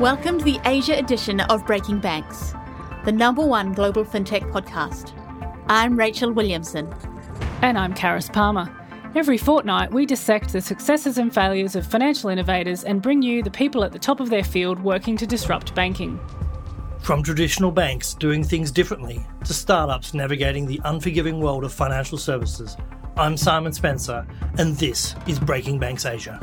Welcome to the Asia edition of Breaking Banks, the number one global fintech podcast. I'm Rachel Williamson. And I'm Charis Palmer. Every fortnight, we dissect the successes and failures of financial innovators and bring you the people at the top of their field working to disrupt banking. From traditional banks doing things differently to startups navigating the unforgiving world of financial services, I'm Simon Spencer, and this is Breaking Banks Asia.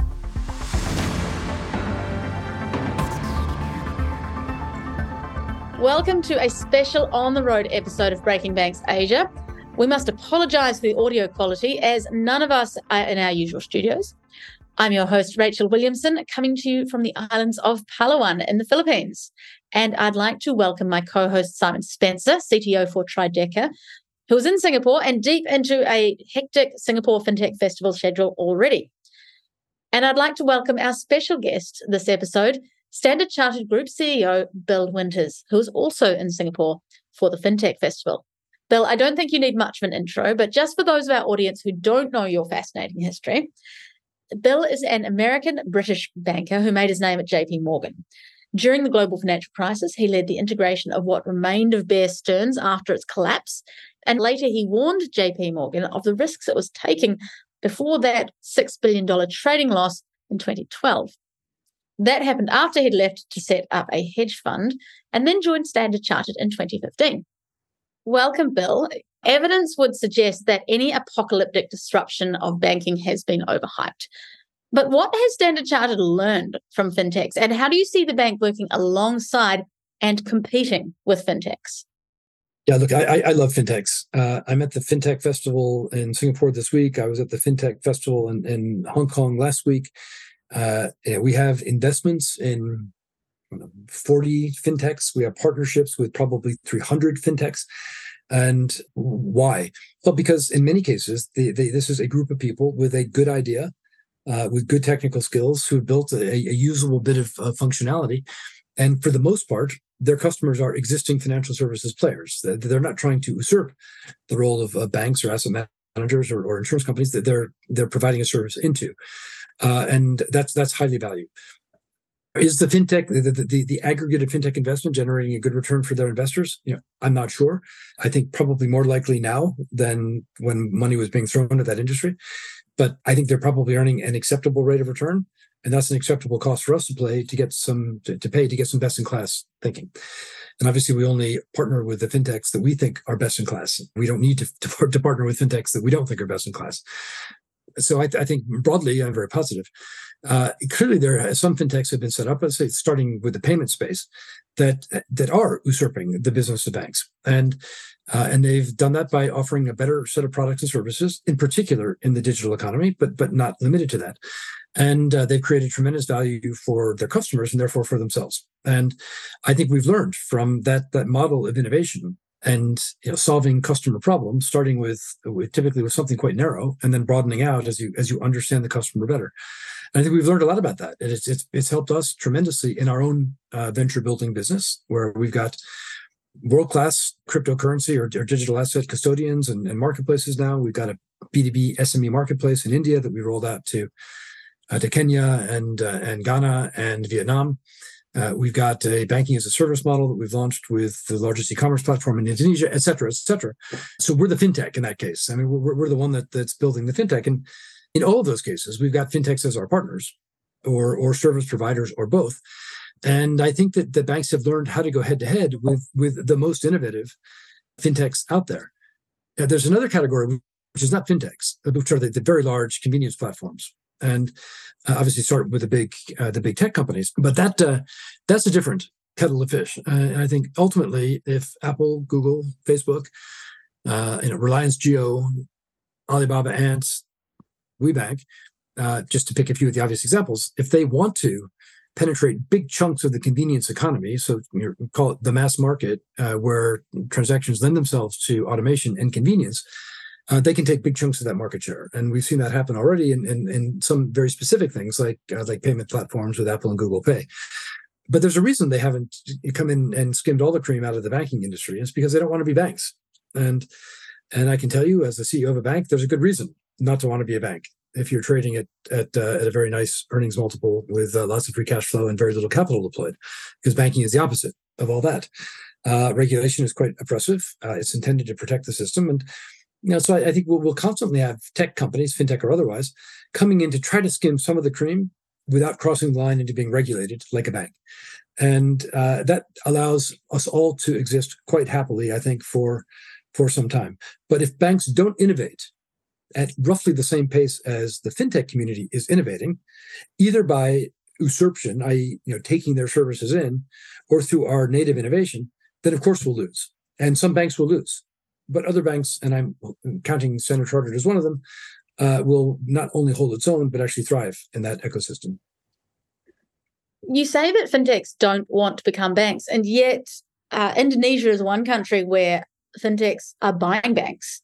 Welcome to a special on the road episode of Breaking Banks Asia. We must apologise for the audio quality as none of us are in our usual studios. I'm your host, Rachel Williamson, coming to you from the islands of Palawan in the Philippines. And I'd like to welcome my co host, Simon Spencer, CTO for Trideca, who's in Singapore and deep into a hectic Singapore FinTech Festival schedule already. And I'd like to welcome our special guest this episode, Standard Chartered Group CEO Bill Winters, who is also in Singapore for the FinTech Festival. Bill, I don't think you need much of an intro, but just for those of our audience who don't know your fascinating history, Bill is an American British banker who made his name at JP Morgan. During the global financial crisis, he led the integration of what remained of Bear Stearns after its collapse. And later, he warned JP Morgan of the risks it was taking before that $6 billion trading loss in 2012. That happened after he'd left to set up a hedge fund and then joined Standard Chartered in 2015. Welcome, Bill. Evidence would suggest that any apocalyptic disruption of banking has been overhyped. But what has Standard Chartered learned from fintechs, and how do you see the bank working alongside and competing with fintechs? Yeah, look, I, I love fintechs. Uh, I'm at the FinTech Festival in Singapore this week. I was at the FinTech Festival in, in Hong Kong last week. Uh, we have investments in 40 fintechs. We have partnerships with probably 300 fintechs. And why? Well, because in many cases, this is a group of people with a good idea, uh, with good technical skills, who built a, a usable bit of uh, functionality. And for the most part, their customers are existing financial services players. They're not trying to usurp the role of uh, banks or asset managers or, or insurance companies that they're they're providing a service into uh, and that's that's highly valued. Is the fintech the, the, the aggregate of fintech investment generating a good return for their investors? You know, I'm not sure. I think probably more likely now than when money was being thrown at that industry. But I think they're probably earning an acceptable rate of return, and that's an acceptable cost for us to play to get some to, to pay to get some best in class thinking. And obviously, we only partner with the fintechs that we think are best in class. We don't need to, to, to partner with fintechs that we don't think are best in class so I, I, think broadly I'm very positive. Uh, clearly, there are some fintechs have been set up, let's say, starting with the payment space, that that are usurping the business of banks, and uh, and they've done that by offering a better set of products and services, in particular in the digital economy, but but not limited to that. And uh, they've created tremendous value for their customers and therefore for themselves. And I think we've learned from that that model of innovation and you know, solving customer problems, starting with, with, typically with something quite narrow, and then broadening out as you as you understand the customer better. And I think we've learned a lot about that. And it's it's it's helped us tremendously in our own uh, venture building business, where we've got world class cryptocurrency or, or, digital asset custodians and, and, marketplaces now. We've got a B2B SME marketplace in India that we rolled out to uh, to Kenya and uh, and Ghana and Vietnam. Uh, we've got a banking as a service model that we've launched with the largest e-commerce platform in Indonesia, et cetera, et cetera. So we're the fintech in that case. I mean, we're, we're the one that, that's building the fintech. And in all of those cases, we've got fintechs as our partners or, or service providers or both. And I think that the banks have learned how to go head to head with, with the most innovative fintechs out there. Now, there's another category, which is not fintechs, which are the, the very large convenience platforms and uh, obviously start with the big uh, the big tech companies. But that uh, that's a different kettle of fish. Uh, and I think ultimately, if Apple, Google, Facebook, uh, you know, Reliance Jio, Alibaba, Ant, WeBank, uh, just to pick a few of the obvious examples, if they want to penetrate big chunks of the convenience economy, so you call it the mass market, where transactions lend themselves to automation and convenience uh, they can take big chunks of that market share. And we've seen that happen already in, in, in some very specific things like uh, like payment platforms with Apple and Google Pay. But there's a reason they haven't come in and skimmed all the cream out of the banking industry. It's because they don't want to be banks. And and I can tell you, as the CEO of a bank, there's a good reason not to want to be a bank. if you're trading at at, uh, at a very nice earnings multiple with uh, lots of free cash flow and very little capital deployed, because banking is the opposite of all that. Uh, regulation is quite oppressive. Uh, it's intended to protect the system, and you know, so I, I think we'll, we'll, constantly have tech companies, fintech or otherwise, coming in to try to skim some of the cream without crossing the line into being regulated like a bank, and uh, that allows us all to exist quite happily, I think, for for some time. But if banks don't innovate at roughly the same pace as the fintech community is innovating, either by usurpation, i.e., you know, taking their services in, or through our native innovation, then of course we'll lose. And some banks will lose. But other banks, and I'm counting Standard Chartered as one of them, uh, will not only hold its own, but actually thrive in that ecosystem. You say that fintechs don't want to become banks, and yet uh, Indonesia is one country where fintechs are buying banks.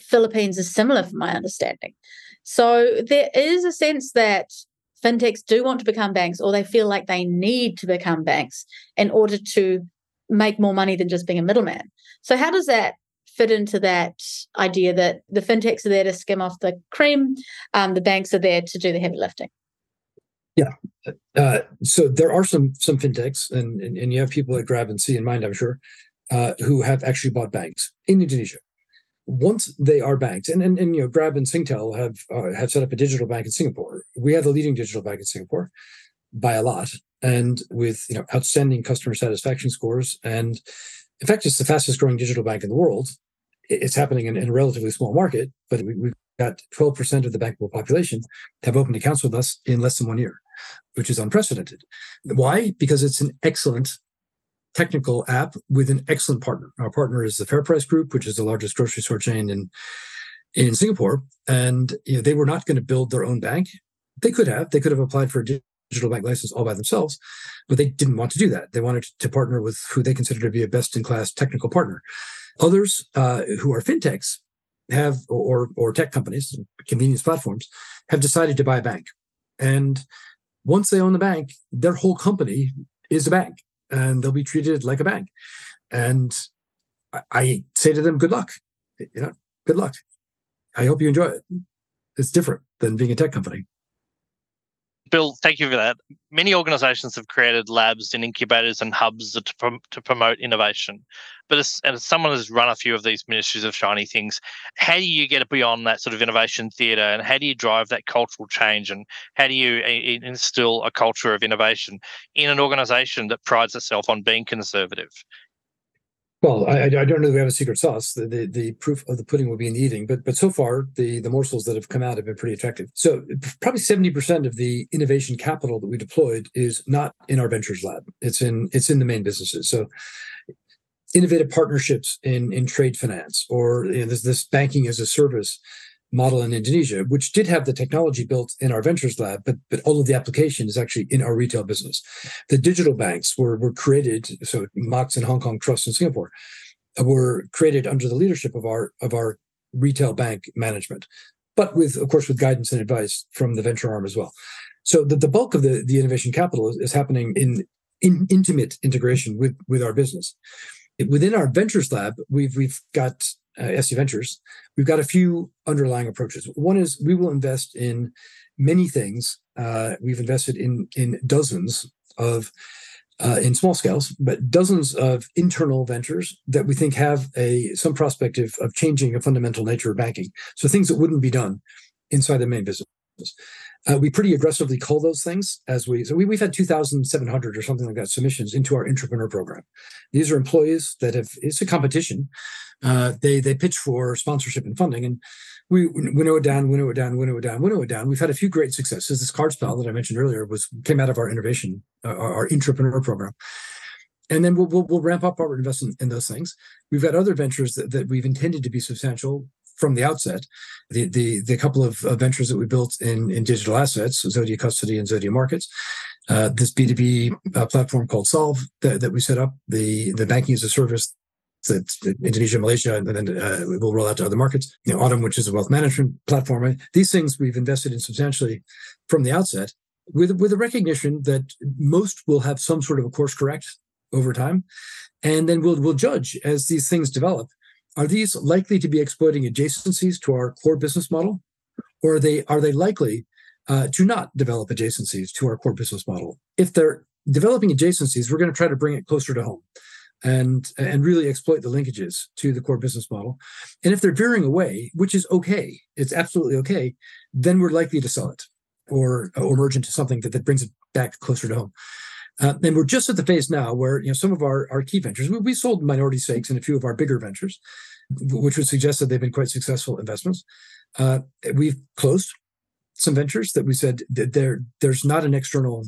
Philippines is similar, from my understanding. So there is a sense that fintechs do want to become banks, or they feel like they need to become banks in order to make more money than just being a middleman. So, how does that fit into that idea that the fintechs are there to skim off the cream, um, the banks are there to do the heavy lifting? Yeah. Uh, so there are some some fintechs, and, and, and you have people at Grab and Sea in mind, I'm sure, uh, who have actually bought banks in Indonesia. Once they are banks, and and, and you know, Grab and Singtel have uh, have set up a digital bank in Singapore. We have the leading digital bank in Singapore by a lot, and with you know outstanding customer satisfaction scores, and in fact, it's the fastest growing digital bank in the world. It's happening in, in a relatively small market, but we, we've got 12% of the bankable population have opened accounts with us in less than one year, which is unprecedented. Why? Because it's an excellent technical app with an excellent partner. Our partner is the FairPrice Group, which is the largest grocery store chain in in Singapore, and you know, they were not going to build their own bank. They could have. They could have applied for a digital bank license all by themselves, but they didn't want to do that. They wanted to partner with who they consider to be a best in class technical partner. Others uh, who are fintechs have, or or tech companies, convenience platforms, have decided to buy a bank, and once they own the bank, their whole company is a bank and they'll be treated like a bank. And I say to them, good luck. You know, good luck. I hope you enjoy it. It's different than being a tech company. Bill, thank you for that. Many organizations have created labs and incubators and hubs to, prom- to promote innovation. But as, as someone who's run a few of these ministries of shiny things, how do you get beyond that sort of innovation theatre and how do you drive that cultural change and how do you uh, instill a culture of innovation in an organization that prides itself on being conservative? Well, I, I don't know that we have a secret sauce. The, the, the proof of the pudding will be in the eating, but but so far the the morsels that have come out have been pretty attractive. So probably seventy percent of the innovation capital that we deployed is not in our ventures lab. It's in it's in the main businesses. So innovative partnerships in in trade finance or you know, this this banking as a service model in Indonesia, which did have the technology built in our ventures lab, but but all of the application is actually in our retail business. The digital banks were were created, so Mox and Hong Kong Trust in Singapore were created under the leadership of our of our retail bank management, but with of course with guidance and advice from the venture arm as well. So the, the bulk of the, the innovation capital is, is happening in, in intimate integration with with our business. Within our ventures lab, we've we've got uh, SC Ventures, we've got a few underlying approaches. One is we will invest in many things. Uh, we've invested in in dozens of uh, in small scales, but dozens of internal ventures that we think have a some prospect of, of changing a fundamental nature of banking. So things that wouldn't be done inside the main business. Uh, we pretty aggressively call those things as we so we, we've had 2700 or something like that submissions into our entrepreneur program. These are employees that have it's a competition. Uh, they they pitch for sponsorship and funding and we winnow it down winnow it down winnow it down winnow it down. We've had a few great successes. This CardsPal that i mentioned earlier was came out of our innovation uh, our, our entrepreneur program. And then we'll, we'll, we'll ramp up our investment in those things. We've got other ventures that, that we've intended to be substantial from the outset. The the the couple of ventures that we built in in digital assets, Zodia Custody and Zodia Markets, uh, this B two B uh, platform called Solv that, that we set up, the the banking as a service that Indonesia, Malaysia, and then uh, we'll roll out to other markets. You know, Autumn, which is a wealth management platform. These things we've invested in substantially from the outset, with with a recognition that most will have some sort of a course correct over time, and then we'll we'll judge as these things develop are these likely to be exploiting adjacencies to our core business model? or are they are they likely uh, to not develop adjacencies to our core business model? If they're developing adjacencies, we're going to try to bring it closer to home and and really exploit the linkages to the core business model. And if they're veering away, which is okay, it's absolutely okay, then we're likely to sell it or or merge into something that, that brings it back closer to home. Uh, and we're just at the phase now where you know some of our, our key ventures we, we sold minority stakes in a few of our bigger ventures, which would suggest that they've been quite successful investments. Uh, we've closed some ventures that we said that there there's not an external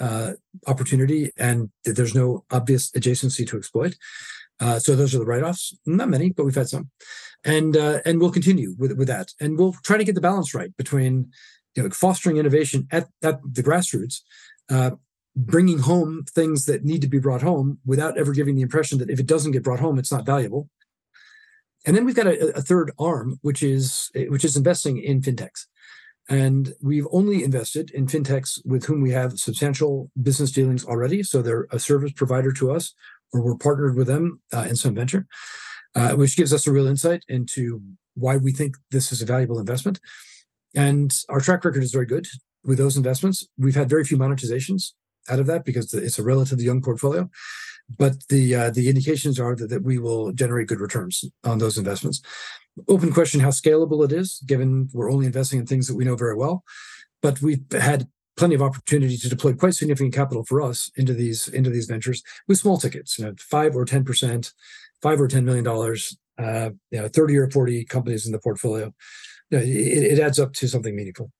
uh, opportunity and there's no obvious adjacency to exploit. Uh, so those are the write-offs. Not many, but we've had some, and uh, and we'll continue with with that, and we'll try to get the balance right between you know fostering innovation at at the grassroots. Uh, bringing home things that need to be brought home without ever giving the impression that if it doesn't get brought home, it's not valuable. And then we've got a, a third arm, which is which is investing in fintechs. And we've only invested in fintechs with whom we have substantial business dealings already. So they're a service provider to us, or we're partnered with them uh, in some venture, uh, which gives us a real insight into why we think this is a valuable investment. And our track record is very good with those investments. We've had very few monetizations out of that because it's a relatively young portfolio. But the uh, the indications are that, that we will generate good returns on those investments open question how scalable it is, given we're only investing in things that we know very well. But we've had plenty of opportunity to deploy quite significant capital for us into these into these ventures with small tickets, you know, five or ten percent, five or ten million dollars, uh, you know, thirty or forty companies in the portfolio. You know, it, it adds up to something meaningful.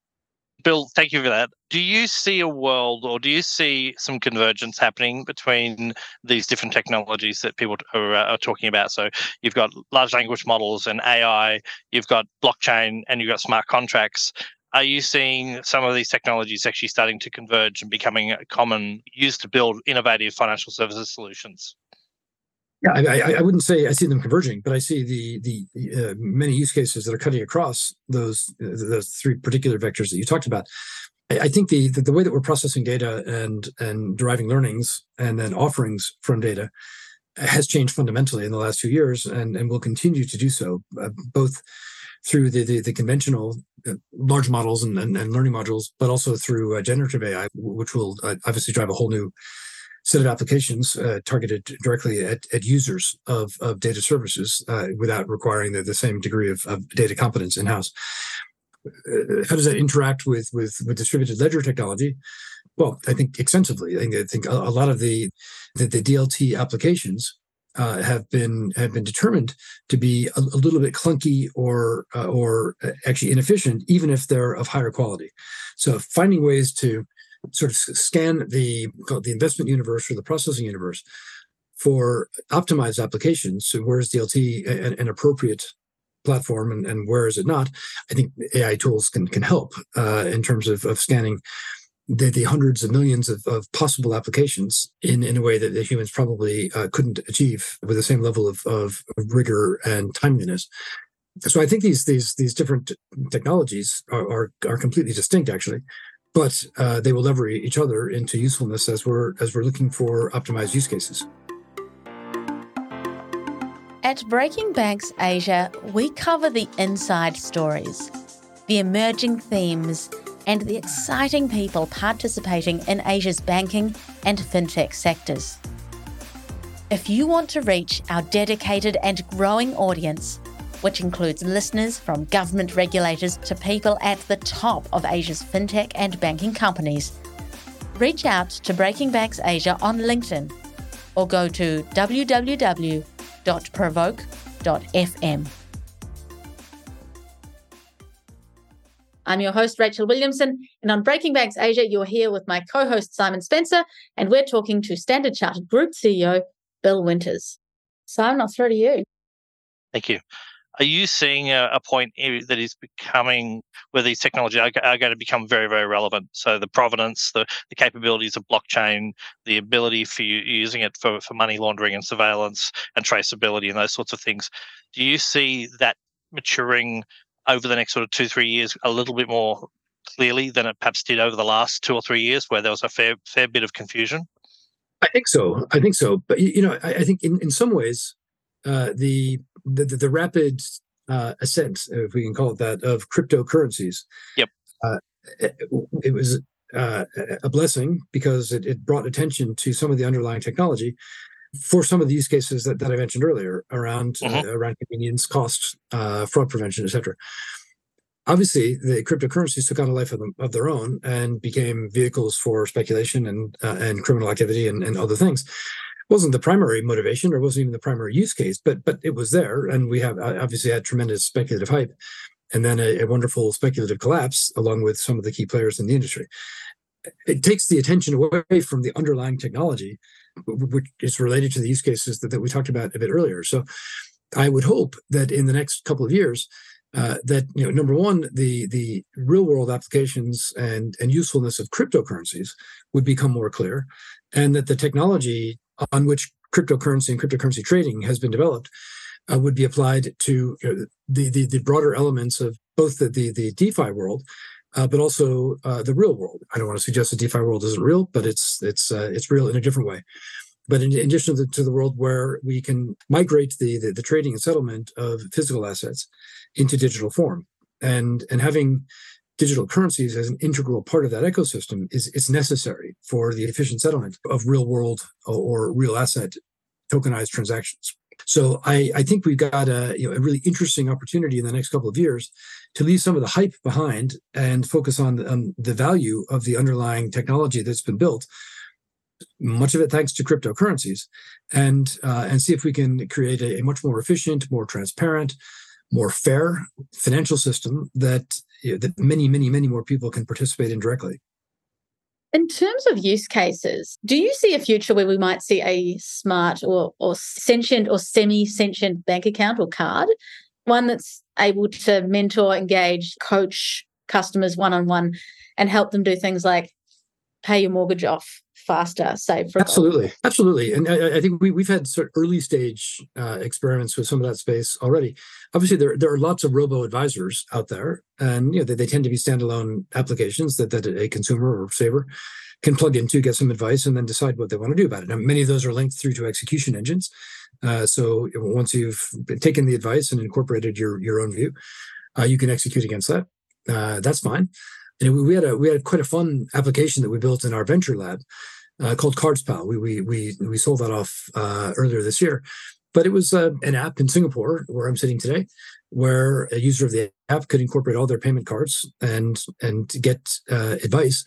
Bill, thank you for that. Do you see a world or do you see some convergence happening between these different technologies that people are, are, talking about? So you've got large language models and AI, you've got blockchain, and you've got smart contracts. Are you seeing some of these technologies actually starting to converge and becoming common, used to build innovative financial services solutions? Yeah, I, I, wouldn't say I see them converging, but I see the the uh, many use cases that are cutting across those those three particular vectors that you talked about. I, I think the, the, the way that we're processing data and and deriving learnings and then offerings from data has changed fundamentally in the last few years, and and will continue to do so, uh, both through the the, the conventional uh, large models and, and, and, learning modules, but also through uh, generative AI, which will uh, obviously drive a whole new set of applications uh, targeted directly at, at users of, of data services uh, without requiring the, the same degree of, of data competence in house. Uh, how does that interact with, with, with distributed ledger technology? Well, I think extensively. I think, I think a, a lot of the, the, the DLT applications uh, have been have been determined to be a, a little bit clunky or uh, or uh, actually inefficient, even if they're of higher quality. So finding ways to sort of scan the the investment universe or the processing universe for optimized applications. So where is DLT an, an appropriate platform and, and, where is it not? I think AI tools can can help uh, in terms of, of scanning the, the hundreds of millions of, of possible applications in, in a way that the humans probably uh, couldn't achieve with the same level of, of rigor and timeliness. So I think these these these different technologies are, are, are completely distinct actually, but uh, they will leverage each other into usefulness as we're as we're looking for optimized use cases. At Breaking Banks Asia, we cover the inside stories, the emerging themes, and the exciting people participating in Asia's banking and fintech sectors. If you want to reach our dedicated and growing audience, which includes listeners from government regulators to people at the top of Asia's fintech and banking companies. Reach out to Breaking Banks Asia on LinkedIn or go to www.provoke.fm. I'm your host, Rachel Williamson, and on Breaking Banks Asia, you're here with my co host, Simon Spencer, and we're talking to Standard Chartered Group CEO, Bill Winters. Simon, I'll throw to you. Thank you. Are you seeing a, a point that is becoming where these technologies are, are, going to become very, very relevant? So the provenance, the, the capabilities of blockchain, the ability for you using it for, for money laundering and surveillance and traceability and those sorts of things. Do you see that maturing over the next sort of two, three years a little bit more clearly than it perhaps did over the last two or three years, where there was a fair fair bit of confusion? I think so. I think so. But you know, I, I think in, in some ways, uh, the, the the rapid uh, ascent, if we can call it that, of cryptocurrencies. Yep. Uh, it, it, was uh, a blessing because it, it, brought attention to some of the underlying technology for some of the use cases that, that I mentioned earlier around mm-hmm. around convenience, cost, fraud prevention, etc obviously the cryptocurrencies took on a life of, them, of, their own and became vehicles for speculation and uh, and criminal activity and, and other things wasn't the primary motivation or wasn't even the primary use case but but it was there. And we have uh, obviously had tremendous speculative hype and then a, a wonderful speculative collapse along with some of the key players in the industry. It takes the attention away from the underlying technology which is related to the use cases that, that we talked about a bit earlier. So i would hope that in the next couple of years uh, that you know number one the the real world applications and and usefulness of cryptocurrencies would become more clear and that the technology on which cryptocurrency and cryptocurrency trading has been developed uh, would be applied to you know, the, the, the broader elements of both the the, the DeFi world, uh, but also uh, the real world. I don't want to suggest the DeFi world isn't real, but it's it's uh, it's real in a different way but in, addition to the, to the, world where we can migrate the, the, the trading and settlement of physical assets into digital form and and having digital currencies as an integral part of that ecosystem is it's necessary for the efficient settlement of real world or, real asset tokenized transactions. So I, I think we've got a, you know, a really interesting opportunity in the next couple of years to leave some of the hype behind and focus on, on the value of the underlying technology that's been built much of it thanks to cryptocurrencies, and uh, and see if we can create a, a, much more efficient, more transparent, more fair financial system that you know, that many, many, many more people can participate in directly. In terms of use cases, do you see a future where we might see a smart or, or sentient or semi sentient bank account or card? One that's able to mentor, engage, coach customers one on one and help them do things like pay your mortgage off faster, say for absolutely, absolutely. And I, I, think we we've had sort of early stage uh, experiments with some of that space already. Obviously, there there are lots of robo advisors out there, and you know they, they tend to be standalone applications that that a consumer or saver can plug into, get some advice, and then decide what they want to do about it. And many of those are linked through to execution engines. Uh, so once you've taken the advice and incorporated your your own view, uh, you can execute against that. Uh, that's fine. And we had a we had quite a fun application that we built in our venture lab uh, called CardsPal. We we we we sold that off uh, earlier this year, but it was uh, an app in Singapore where I'm sitting today, where a user of the app could incorporate all their payment cards and and get uh, advice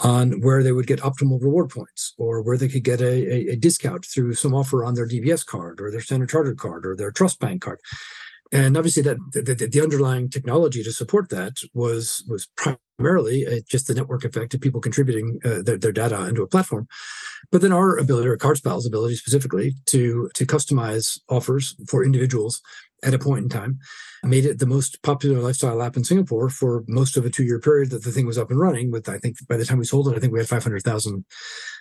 on where they would get optimal reward points or where they could get a, a, a discount through some offer on their DBS card or their Standard Chartered card or their Trust Bank card and obviously that the, the, underlying technology to support that was was primarily uh, just the network effect of people contributing uh, their, their data into a platform. But then our ability or CardsPal's ability specifically to to customize offers for individuals at a point in time made it the most popular lifestyle app in singapore for most of a two year period that the thing was up and running with i think by the time we sold it i think we had 500000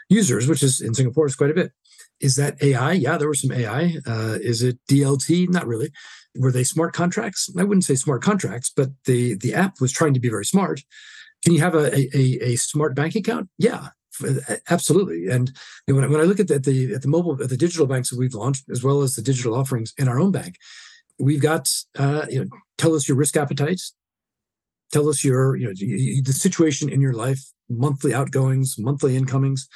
users which is in singapore is quite a bit. Is that ai yeah there was some ai uh, is it dlt not really were they smart contracts? I wouldn't say smart contracts, but the the app was trying to be very smart. Can you have a a, a smart bank account? Yeah, absolutely. And you know, when, when I look at the, at the at the mobile at the digital banks that we've launched, as well as the digital offerings in our own bank, we've got uh, you know tell us your risk appetites, tell us your you know the situation in your life, monthly outgoings, monthly incomings,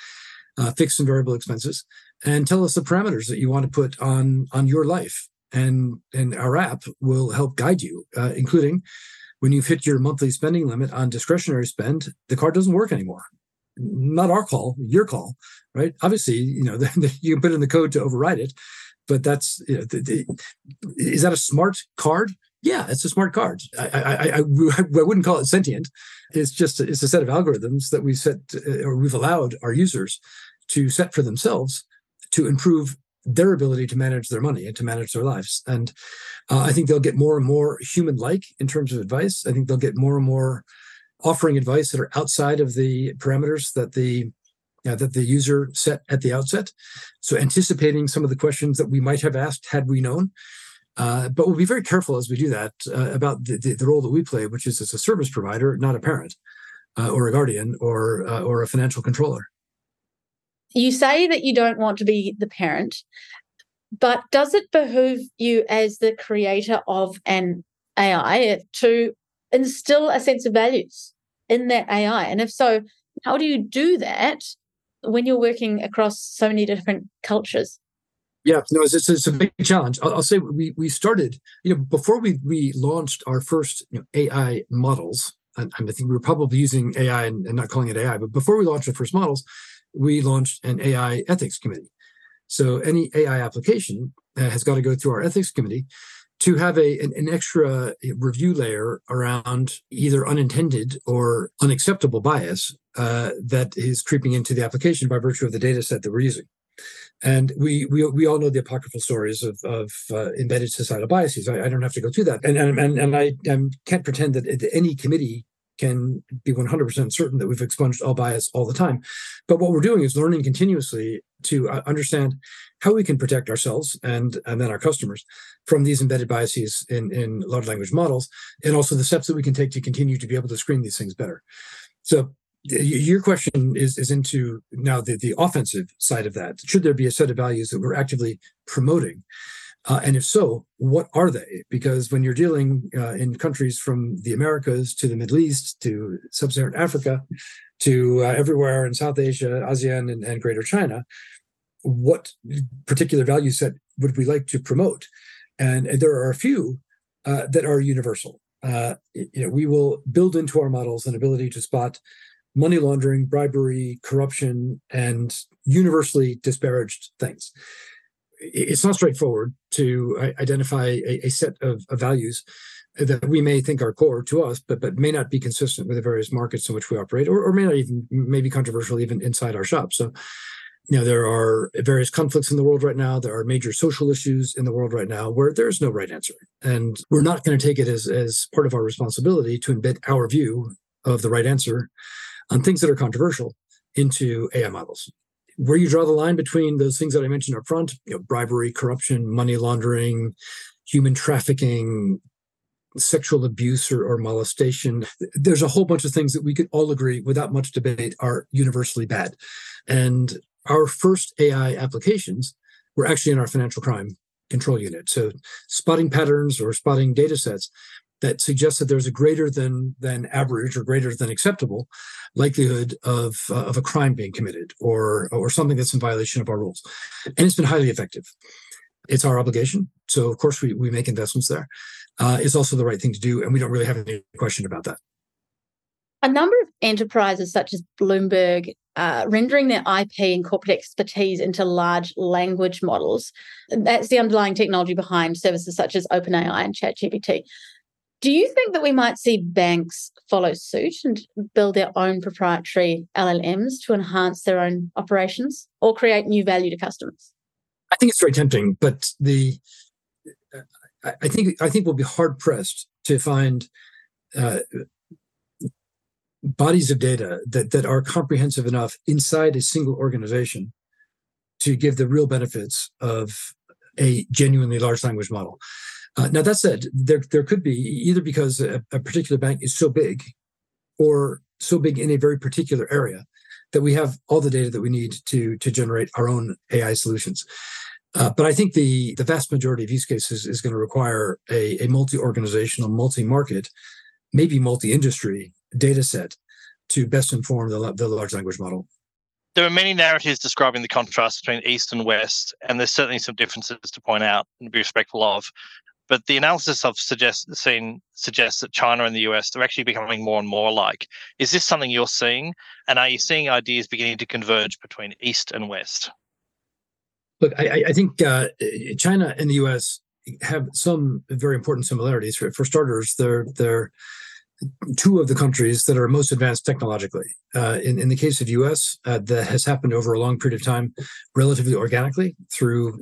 uh, fixed and variable expenses, and tell us the parameters that you want to put on on your life and and our app will help guide you, uh, including when you've hit your monthly spending limit on discretionary spend, the card doesn't work anymore. Not our call, your call, right? Obviously, you know the, the, you can put in the code to override it, but that's you know, the, is that a smart card? Yeah, it's a smart card. I, I, I, I, wouldn't call it sentient. It's just it's a set of algorithms that we set uh, or we've allowed our users to set for themselves to improve their ability to manage their money and to manage their lives. And uh, I think they'll get more and more human like in terms of advice. I think they'll get more and more offering advice that are outside of the parameters that the that the user set at the outset. So anticipating some of the questions that we might have asked had we known. Uh, but we'll be very careful as we do that uh, about the, the, the, role that we play, which is as a service provider, not a parent uh, or a guardian or uh, or a financial controller you say that you don't want to be the parent. But does it behoove you as the creator of an AI to instill a sense of values in that AI? And if so, how do you do that when you're working across so many different cultures? Yeah, no, it's, it's, a big challenge. I'll, I'll, say we we started, you know, before we we launched our first you know, AI models. And, I think we were probably using AI and, and, not calling it AI, but before we launched our first models, we launched an AI ethics committee. So any AI application uh, has got to go through our ethics committee to have a an, an, extra review layer around either unintended or unacceptable bias uh, that is creeping into the application by virtue of the data set that we're using. And we we we all know the apocryphal stories of of uh, embedded societal biases. I, I, don't have to go through that, and and and, and I, I can't pretend that any committee can be 100% certain that we've expunged all bias all the time. But what we're doing is learning continuously to uh, understand how we can protect ourselves and and then our customers from these embedded biases in in large language models, and also the steps that we can take to continue to be able to screen these things better. So your question is is into now the, the offensive side of that should there be a set of values that we're actively promoting uh, and if so what are they? Because when you're dealing uh, in countries from the americas to the middle east to sub-saharan africa to uh, everywhere in south asia asean and, and greater china what particular value set would we like to promote? And, and there are a few uh, that are universal. Uh, you know we will build into our models an ability to spot money laundering, bribery, corruption, and universally disparaged things. It's not straightforward to uh, identify a, a set of, of, values that we may think are core to us, but but may not be consistent with the various markets in which we operate, or, or may not even may be controversial even inside our shop. So, you know, there are various conflicts in the world right now. There are major social issues in the world right now where there is no right answer, and we're not going to take it as as part of our responsibility to embed our view of the right answer on things that are controversial into AI models. Where you draw the line between those things that I mentioned up front, you know, bribery, corruption, money laundering, human trafficking, sexual abuse or, or, molestation. There's a whole bunch of things that we could all agree without much debate are universally bad. And our first AI applications were actually in our financial crime control unit. So spotting patterns or spotting data sets that suggests that there's a greater than than average or greater than acceptable likelihood of uh, of a crime being committed or or something that's in violation of our rules and it's been highly effective it's our obligation so of course we, we make investments there. Uh, it's also the right thing to do and we don't really have any question about that a number of enterprises such as bloomberg uh, rendering their IP and corporate expertise into large language models. That's the underlying technology behind services such as OpenAI and ChatGPT. Do you think that we might see banks follow suit and build their own proprietary LLMs to enhance their own operations or create new value to customers? I think it's very tempting, but the I think I think we'll be hard pressed to find uh, bodies of data that that are comprehensive enough inside a single organization to give the real benefits of a genuinely large language model. Uh, now that said, there there could be either because a, a, particular bank is so big, or so big in a very particular area, that we have all the data that we need to to generate our own AI solutions. Uh, but I think the the vast majority of use cases is going to require a, a multi organizational, multi market, maybe multi industry data set to best inform the, the large language model there are many narratives describing the contrast between East and West, and there's certainly some differences to point out and be respectful of. But the analysis I've suggest, seen suggests that China and the US are actually becoming more and more alike. Is this something you're seeing? And are you seeing ideas beginning to converge between East and West? Look, I, I think uh, China and the US have some very important similarities. For, for starters, they're they're two of the countries that are most advanced technologically. Uh, in, in the case of US, uh, that has happened over a long period of time, relatively organically through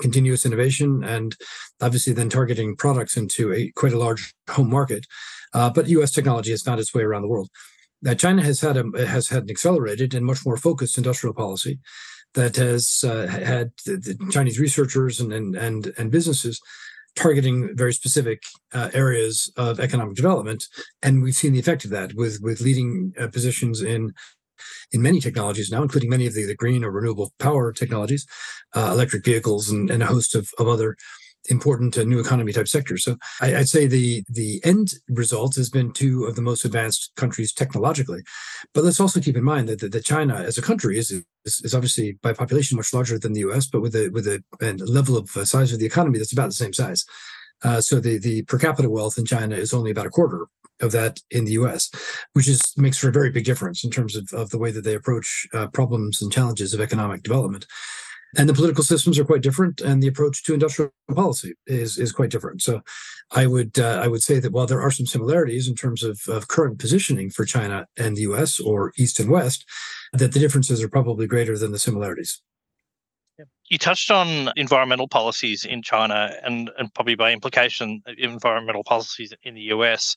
continuous innovation and obviously then targeting products into a quite a large home market. Uh, but U.S. technology has found its way around the world. Now, China has had a, has had an accelerated and much more focused industrial policy that has uh, had the, the, Chinese researchers and, and and and businesses targeting very specific uh, areas of economic development, and we've seen the effect of that with with leading uh, positions in in many technologies now, including many of the, the green or renewable power technologies, uh, electric vehicles, and, and, a host of, of other important uh, new economy type sectors. So I, would say the the end result has been two of the most advanced countries technologically. But let's also keep in mind that, that, that China as a country is, is, is obviously by population much larger than the U.S., but with a with a, level of uh, size of the economy that's about the same size. Uh, so the the per capita wealth in China is only about a quarter of that in the U.S., which is makes for a very big difference in terms of, of the way that they approach uh, problems and challenges of economic development and the political systems are quite different and the approach to industrial policy is is quite different so i would uh, i would say that while there are some similarities in terms of, of current positioning for china and the us or east and west that the differences are probably greater than the similarities you touched on environmental policies in China and, and probably by implication environmental policies in the US.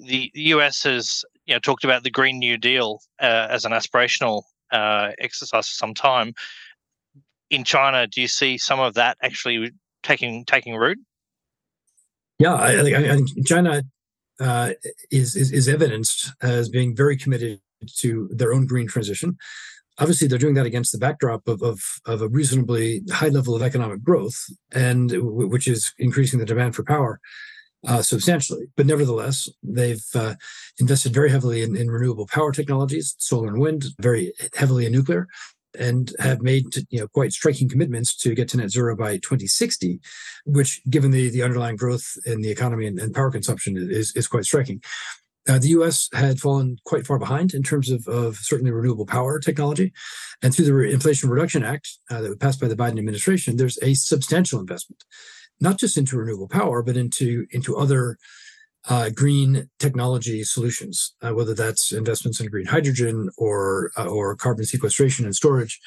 The, US has you know talked about the Green New Deal uh, as an aspirational uh, exercise for some time in China, do you see some of that actually taking taking root? Yeah, I, I, I think China uh, is, is, is evidenced as being very committed to their own green transition. Obviously, they're doing that against the backdrop of, of, of a reasonably high level of economic growth, and which is increasing the demand for power uh, substantially. But nevertheless, they've uh, invested very heavily in, in renewable power technologies, solar and wind, very heavily in nuclear and have made you know quite striking commitments to get to net zero by 2060, which, given the the underlying growth in the economy and, and power consumption, is is quite striking. Uh, the U.S. had fallen quite far behind in terms of, of certainly renewable power technology, and through the Inflation Reduction Act uh, that was passed by the Biden administration, there's a substantial investment, not just into renewable power, but into into other uh, green technology solutions, uh, whether that's investments in green hydrogen or uh, or carbon sequestration and storage,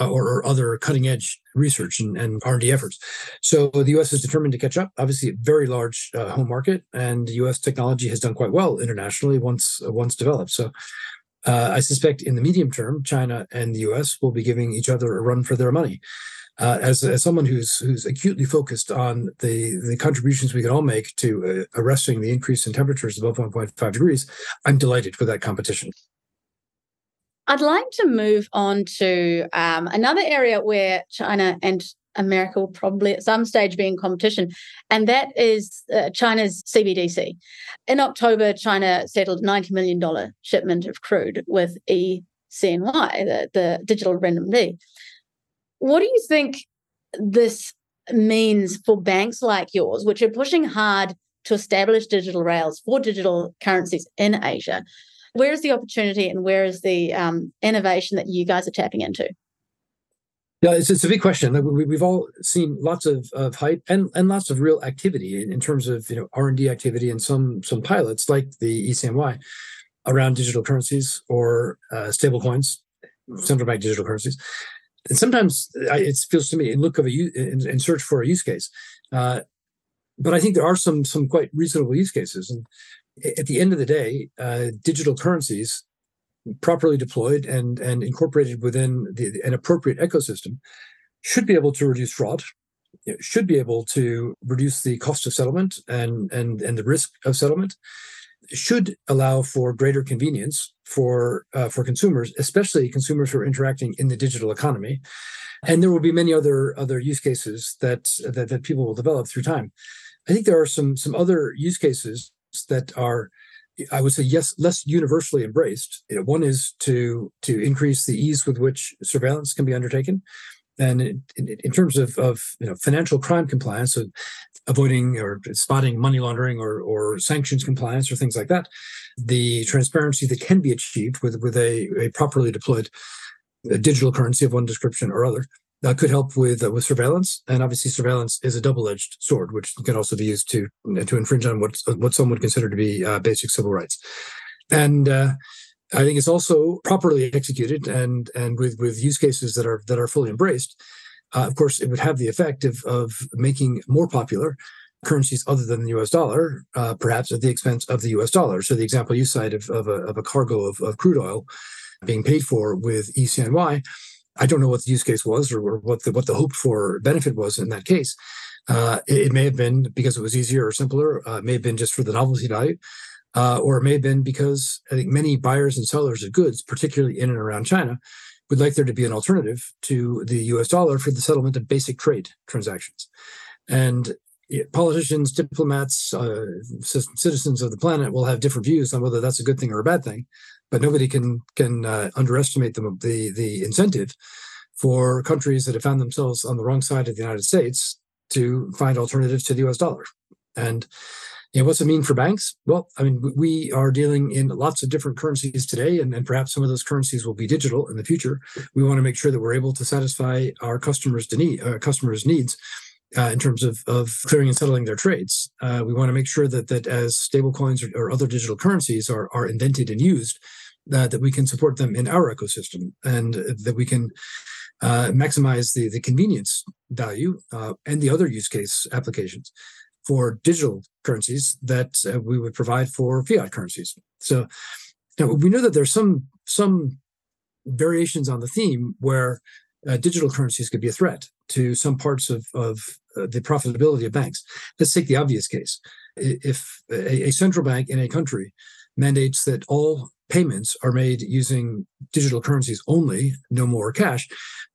uh, or, or, other cutting edge research and, and R&D efforts. So the U.S. is determined to catch up. Obviously, a very large uh, home market, and U.S. technology has done quite well internationally once once developed. So. Uh, I suspect in the medium term, China and the U.S. will be giving each other a run for their money uh, as, as someone who's who's acutely focused on the the contributions we can all make to uh, arresting the increase in temperatures above 1.5 degrees, I'm delighted with that competition. I'd like to move on to um, another area where China and America will probably at some stage be in competition, and that is uh, China's CBDC. In October, China settled $90 million shipment of crude with ECNY, the, the digital renminbi. What do you think this means for banks like yours, which are pushing hard to establish digital rails for digital currencies in Asia? Where is the opportunity and where is the um, innovation that you guys are tapping into? Yeah, it's, it's a big question. We, we've all seen lots of, of hype and, and lots of real activity in, in terms of you know R and D activity and some some pilots like the ECNY around digital currencies or uh, stable coins, central bank digital currencies and sometimes it feels to me look of a in, in search for a use case. Uh, but i think there are some some quite reasonable use cases. And at the end of the day uh, digital currencies properly deployed and and incorporated within the, an appropriate ecosystem should be able to reduce fraud. Should be able to reduce the cost of settlement and and and the risk of settlement should allow for greater convenience for uh, for consumers, especially consumers who are interacting in the digital economy. And there will be many other other use cases that, that that people will develop through time. I think there are some some other use cases that are I would say yes, less universally embraced. You know, one is to to increase the ease with which surveillance can be undertaken, and in, in, in terms of, of you know financial crime compliance, so avoiding or spotting money laundering or, or sanctions compliance or things like that, the transparency that can be achieved with, with a, a properly deployed a digital currency of one description or other uh, could help with uh, with surveillance. And obviously, surveillance is a double edged sword, which can also be used to to infringe on what what some would consider to be uh, basic civil rights. And uh, I think it's also properly executed and and with with use cases that are that are fully embraced uh, of course, it would have the effect of, of making more popular currencies other than the US dollar, uh, perhaps at the expense of the US dollar. So the example you cite of, of, a, of a cargo of, crude oil being paid for with ECNY, I don't know what the use case was or, or what the what the hoped for benefit was in that case. Uh, it, it, may have been because it was easier or simpler. Uh, it may have been just for the novelty value. uh, or it may have been because I think many buyers and sellers of goods, particularly in and around China, would like there to be an alternative to the US dollar for the settlement of basic trade transactions. And politicians, diplomats, uh, citizens of the planet will have different views on whether that's a good thing or a bad thing, but nobody can can uh, underestimate the, the the incentive for countries that have found themselves on the wrong side of the United States to find alternatives to the U.S. dollar. And know, what's it mean for banks? Well, I mean, we are dealing in lots of different currencies today, and, and perhaps some of those currencies will be digital in the future. We want to make sure that we're able to satisfy our customers' need, uh, customers' needs uh, in terms of, of clearing and settling their trades. Uh, we want to make sure that that as stablecoins or, or other digital currencies are, are invented and used, uh, that we can support them in our ecosystem and that we can uh, maximize the, the convenience value uh, and the other use case applications for digital currencies that uh, we would provide for fiat currencies. So now we know that there's some some variations on the theme where uh, digital currencies could be a threat to some parts of, of uh, the profitability of banks. Let's take the obvious case. If a, a, central bank in a country mandates that all payments are made using digital currencies only, no more cash,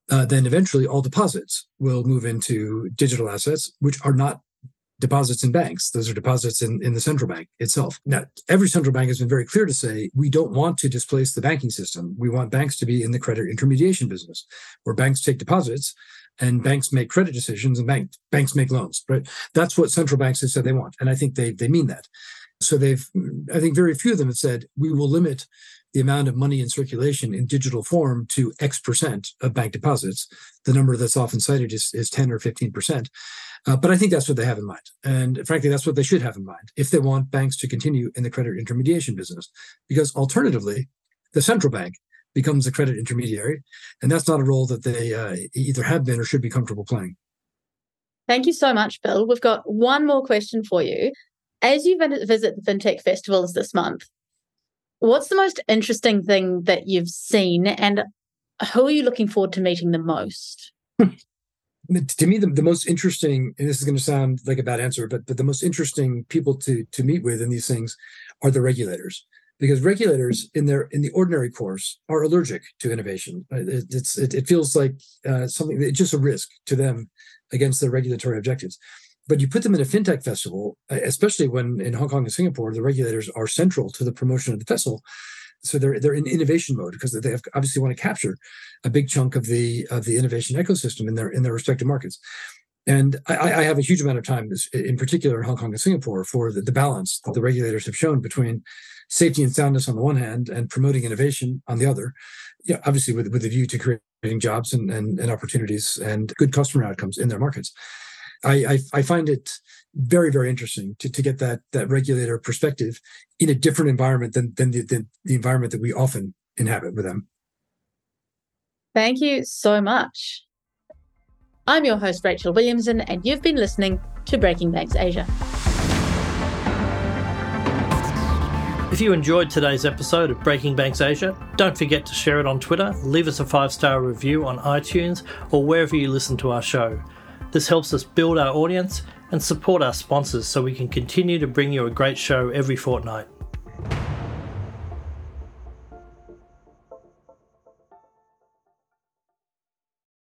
uh, then eventually all deposits will move into digital assets, which are not deposits in banks. Those are deposits in, in the central bank itself. Now, every central bank has been very clear to say we don't want to displace the banking system. We want banks to be in the credit intermediation business, where banks take deposits and mm-hmm. banks make credit decisions and bank, banks make loans. Right? That's what central banks have said they want. And I think they, they mean that. So they've, I think very few of them have said we will limit the amount of money in circulation in digital form to X percent of bank deposits. The number that's often cited is, is 10 or 15 percent. Uh, but I think that's what they have in mind. And frankly, that's what they should have in mind if they want banks to continue in the credit intermediation business. Because alternatively, the central bank becomes a credit intermediary. And that's not a role that they uh, either have been or should be comfortable playing. Thank you so much, Bill. We've got one more question for you. As you visit the FinTech festivals this month, what's the most interesting thing that you've seen and who are you looking forward to meeting the most? to me the, the most interesting and this is going to sound like a bad answer but but the most interesting people to to meet with in these things are the regulators. Because regulators in their in the ordinary course are allergic to innovation. It, it's it, it feels like uh, something it's just a risk to them against their regulatory objectives. But you put them in a fintech festival especially when in hong kong and singapore the regulators are central to the promotion of the festival so they're they're in innovation mode because they obviously want to capture a big chunk of the of the innovation ecosystem in their in their respective markets. And I, I have a huge amount of time, in particular in Hong Kong and Singapore, for the, the balance that the regulators have shown between safety and soundness on the one hand and promoting innovation on the other. Yeah, obviously with with a view to creating jobs and, and, and opportunities and good customer outcomes in their markets. I, I, I find it very very interesting to, to get that that regulator perspective in a different environment than than the, the, the environment that we often inhabit with them. Thank you so much. I'm your host Rachel Williamson, and you've been listening to Breaking Banks Asia. If you enjoyed today's episode of Breaking Banks Asia, don't forget to share it on Twitter, leave us a five star review on iTunes, or wherever you listen to our show. This helps us build our audience and support our sponsors so we can continue to bring you a great show every fortnight.